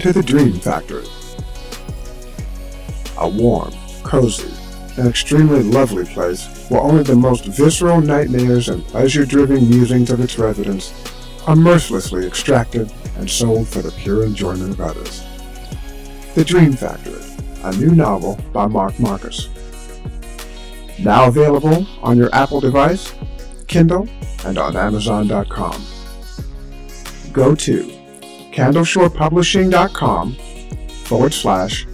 To the Dream Factory. A warm, cozy, and extremely lovely place where only the most visceral nightmares and pleasure-driven musings of its residents are mercilessly extracted and sold for the pure enjoyment of others. The Dream Factory, a new novel by Mark Marcus. Now available on your Apple device, Kindle, and on Amazon.com. Go to candleshorepublishing.com forward slash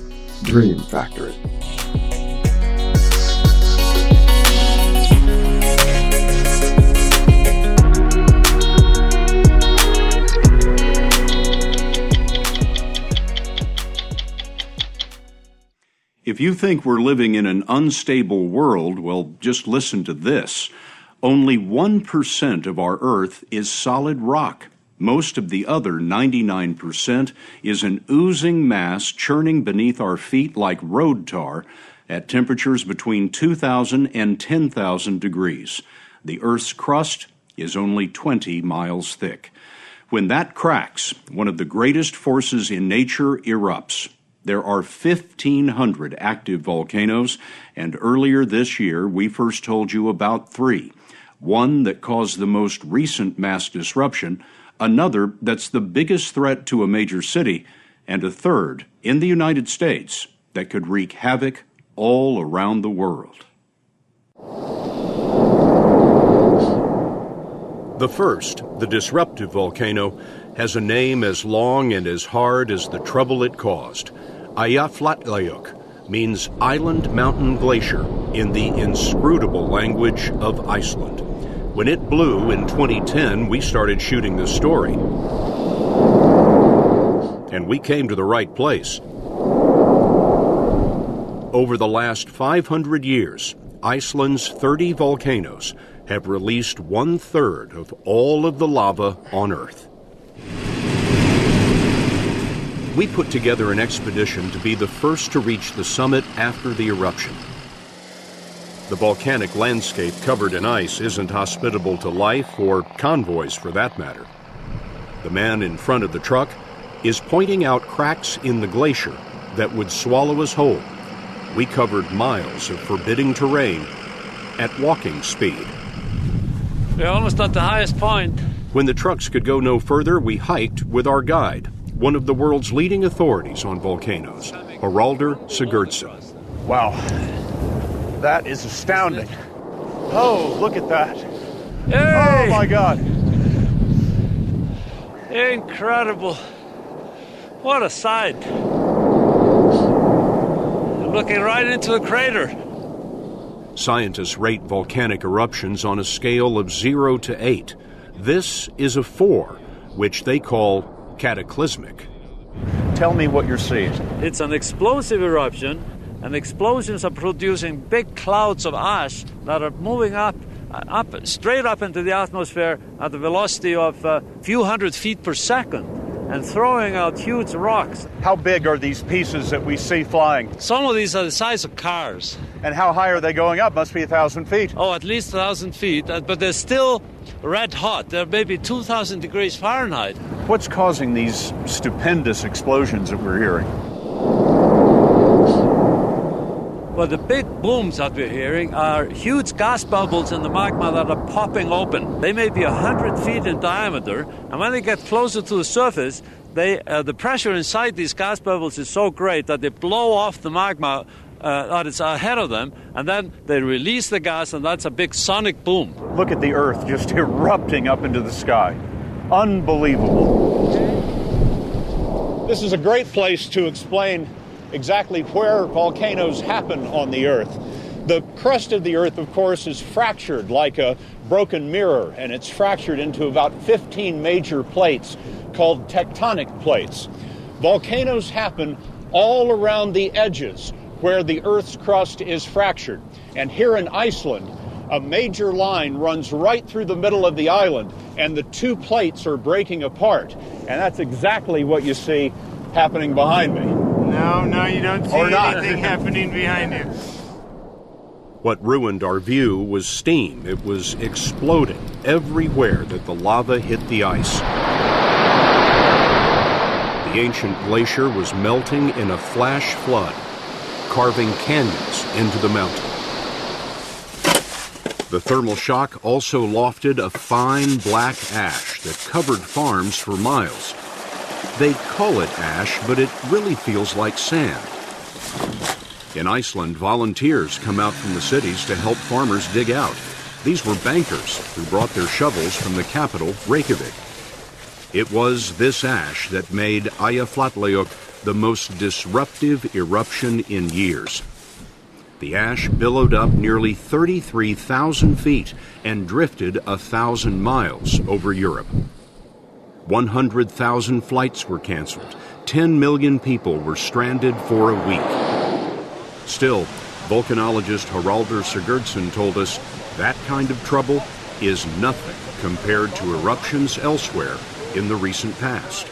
Dream Factory. If you think we're living in an unstable world, well, just listen to this. Only 1% of our Earth is solid rock. Most of the other 99% is an oozing mass churning beneath our feet like road tar at temperatures between 2,000 and 10,000 degrees. The Earth's crust is only 20 miles thick. When that cracks, one of the greatest forces in nature erupts. There are 1,500 active volcanoes, and earlier this year we first told you about three. One that caused the most recent mass disruption, another that's the biggest threat to a major city, and a third in the United States that could wreak havoc all around the world. The first, the disruptive volcano, has a name as long and as hard as the trouble it caused. Eyjafjallajökull means island mountain glacier in the inscrutable language of Iceland. When it blew in 2010, we started shooting this story. And we came to the right place. Over the last 500 years, Iceland's 30 volcanoes have released one third of all of the lava on Earth. We put together an expedition to be the first to reach the summit after the eruption. The volcanic landscape covered in ice isn't hospitable to life or convoys for that matter. The man in front of the truck is pointing out cracks in the glacier that would swallow us whole. We covered miles of forbidding terrain at walking speed. We're almost at the highest point. When the trucks could go no further, we hiked with our guide, one of the world's leading authorities on volcanoes, Haraldur Sigurdsson. Wow, that is astounding. Oh, look at that. Hey! Oh my God. Incredible. What a sight. Looking right into the crater. Scientists rate volcanic eruptions on a scale of 0 to 8. This is a 4, which they call cataclysmic. Tell me what you're seeing. It's an explosive eruption, and explosions are producing big clouds of ash that are moving up, up straight up into the atmosphere at the velocity of a few hundred feet per second and throwing out huge rocks. How big are these pieces that we see flying? Some of these are the size of cars. And how high are they going up? Must be a thousand feet. Oh, at least a thousand feet, uh, but they're still red hot. They're maybe 2,000 degrees Fahrenheit. What's causing these stupendous explosions that we're hearing? Well, the big booms that we're hearing are huge gas bubbles in the magma that are popping open. They may be 100 feet in diameter, and when they get closer to the surface, they, uh, the pressure inside these gas bubbles is so great that they blow off the magma uh, that is ahead of them, and then they release the gas, and that's a big sonic boom. Look at the Earth just erupting up into the sky. Unbelievable. This is a great place to explain exactly where volcanoes happen on the Earth. The crust of the Earth, of course, is fractured like a broken mirror, and it's fractured into about 15 major plates called tectonic plates. Volcanoes happen all around the edges where the Earth's crust is fractured. And here in Iceland, a major line runs right through the middle of the island, and the two plates are breaking apart. And that's exactly what you see happening behind me. No, no, you don't see anything happening behind you. What ruined our view was steam. It was exploding everywhere that the lava hit the ice. The ancient glacier was melting in a flash flood, carving canyons into the mountain. The thermal shock also lofted a fine black ash that covered farms for miles. They call it ash, but it really feels like sand. In Iceland, volunteers come out from the cities to help farmers dig out. These were bankers who brought their shovels from the capital, Reykjavik. It was this ash that made Eyjafjallajökull the most disruptive eruption in years. The ash billowed up nearly 33,000 feet and drifted a thousand miles over Europe. 100,000 flights were canceled. 10 million people were stranded for a week. Still, volcanologist Haraldur Sigurdsson told us that kind of trouble is nothing compared to eruptions elsewhere in the recent past.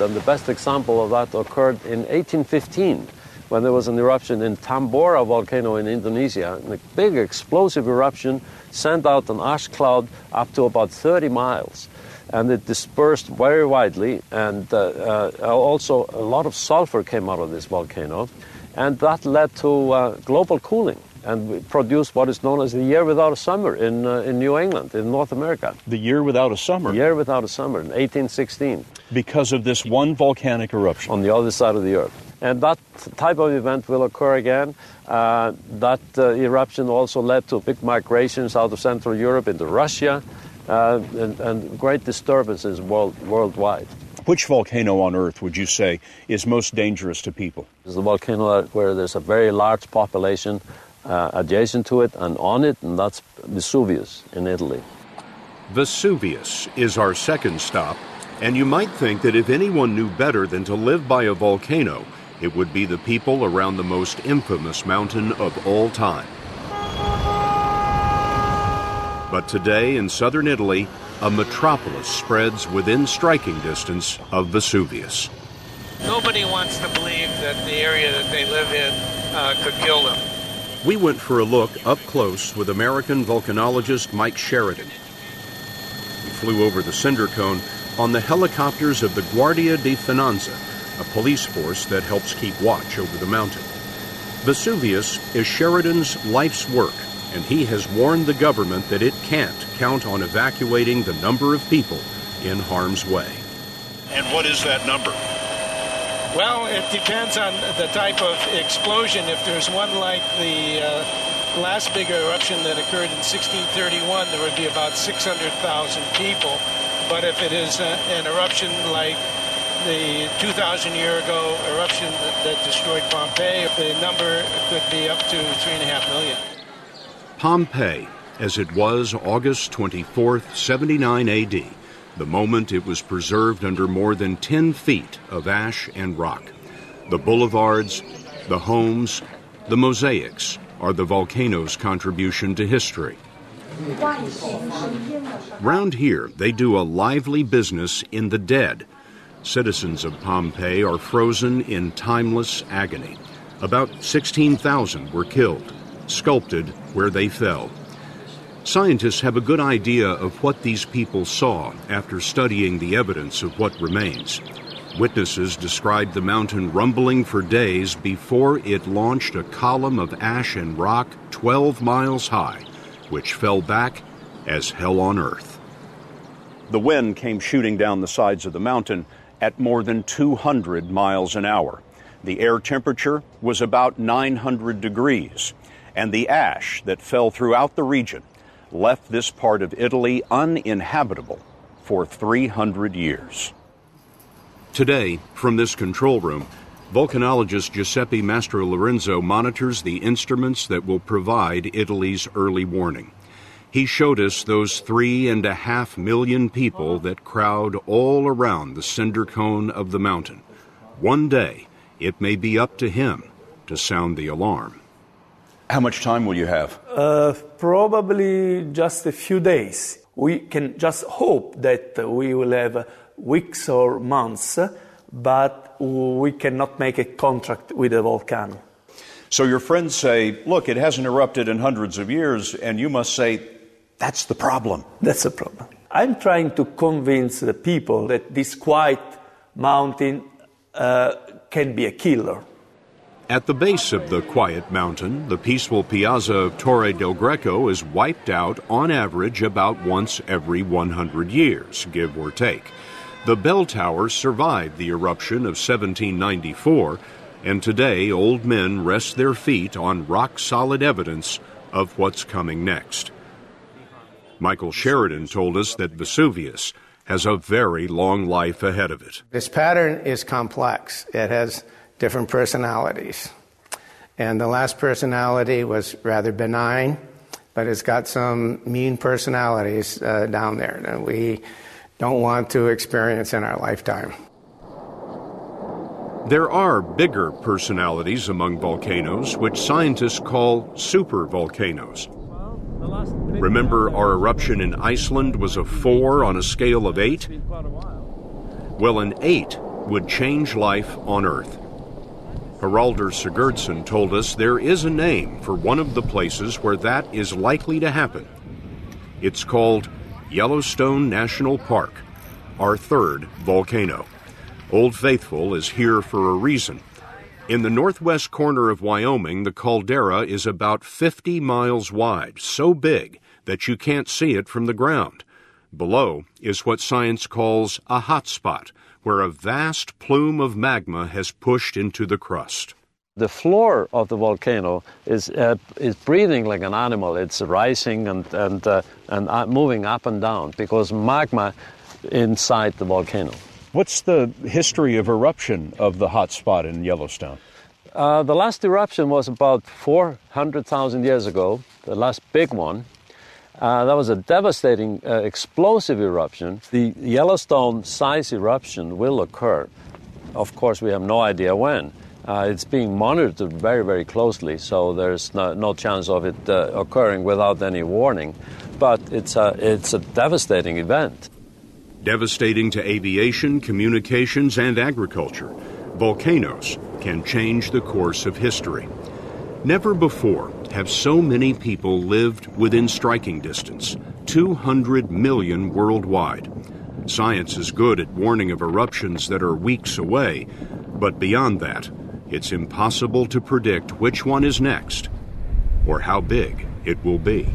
And the best example of that occurred in 1815 when there was an eruption in Tambora volcano in Indonesia. And a big explosive eruption sent out an ash cloud up to about 30 miles. And it dispersed very widely, and uh, uh, also a lot of sulfur came out of this volcano, and that led to uh, global cooling and produced what is known as the year without a summer in, uh, in New England, in North America. The year without a summer? The year without a summer in 1816. Because of this one volcanic eruption? On the other side of the earth. And that type of event will occur again. Uh, that uh, eruption also led to big migrations out of Central Europe into Russia uh, and, and, great disturbances world, worldwide. Which volcano on Earth would you say is most dangerous to people? It's the volcano where there's a very large population uh, adjacent to it and on it, and that's Vesuvius in Italy. Vesuvius is our second stop, and you might think that if anyone knew better than to live by a volcano, it would be the people around the most infamous mountain of all time. But today in southern Italy, a metropolis spreads within striking distance of Vesuvius. Nobody wants to believe that the area that they live in uh, could kill them. We went for a look up close with American volcanologist Mike Sheridan. We flew over the cinder cone on the helicopters of the Guardia di Finanza, a police force that helps keep watch over the mountain. Vesuvius is Sheridan's life's work, and he has warned the government that it can't count on evacuating the number of people in harm's way. And what is that number? Well, it depends on the type of explosion. If there's one like the uh, last big eruption that occurred in 1631, there would be about 600,000 people. But if it is a, an eruption like the 2,000 year ago eruption that, that destroyed Pompeii, the number could be up to 3.5 million. Pompeii, as it was August 24, 79 AD the moment it was preserved under more than 10 feet of ash and rock. The boulevards, the homes, the mosaics are the volcano's contribution to history. Round here, they do a lively business in the dead. Citizens of Pompeii are frozen in timeless agony. About 16,000 were killed, sculpted where they fell. Scientists have a good idea of what these people saw after studying the evidence of what remains. Witnesses described the mountain rumbling for days before it launched a column of ash and rock 12 miles high, which fell back as hell on earth. The wind came shooting down the sides of the mountain at more than 200 miles an hour. The air temperature was about 900 degrees, and the ash that fell throughout the region left this part of Italy uninhabitable for 300 years. Today, from this control room, volcanologist Giuseppe Mastrolorenzo monitors the instruments that will provide Italy's early warning. He showed us those three and a half million people that crowd all around the cinder cone of the mountain. One day, it may be up to him to sound the alarm. How much time will you have? Uh, probably just a few days. We can just hope that we will have weeks or months, but we cannot make a contract with the volcano. So your friends say, look, it hasn't erupted in hundreds of years, and you must say, that's the problem. That's the problem. I'm trying to convince the people that this quiet mountain uh, can be a killer. At the base of the quiet mountain, the peaceful piazza of Torre del Greco is wiped out on average about once every 100 years, give or take. The bell tower survived the eruption of 1794, and today old men rest their feet on rock solid evidence of what's coming next. Michael Sheridan told us that Vesuvius has a very long life ahead of it. This pattern is complex. It has different personalities. And the last personality was rather benign, but it's got some mean personalities uh, down there that we don't want to experience in our lifetime. There are bigger personalities among volcanoes, which scientists call supervolcanoes. Remember, our eruption in Iceland was a 4 on a scale of 8? Well, an 8 would change life on Earth. Haraldur Sigurdsson told us there is a name for one of the places where that is likely to happen. It's called Yellowstone National Park, our third volcano. Old Faithful is here for a reason. In the northwest corner of Wyoming, the caldera is about 50 miles wide, so big that you can't see it from the ground. Below is what science calls a hot spot, where a vast plume of magma has pushed into the crust. The floor of the volcano is, uh, is breathing like an animal. It's rising and, and, uh, and uh, moving up and down because magma inside the volcano. What's the history of eruption of the hot spot in Yellowstone? Uh, the last eruption was about 400,000 years ago, the last big one. Uh, that was a devastating, uh, explosive eruption. The Yellowstone size eruption will occur. Of course, we have no idea when. Uh, it's being monitored very, very closely, so there's no, no chance of it uh, occurring without any warning. But it's a, it's a devastating event. Devastating to aviation, communications, and agriculture, volcanoes can change the course of history. Never before have so many people lived within striking distance 200 million worldwide. Science is good at warning of eruptions that are weeks away, but beyond that, it's impossible to predict which one is next or how big it will be.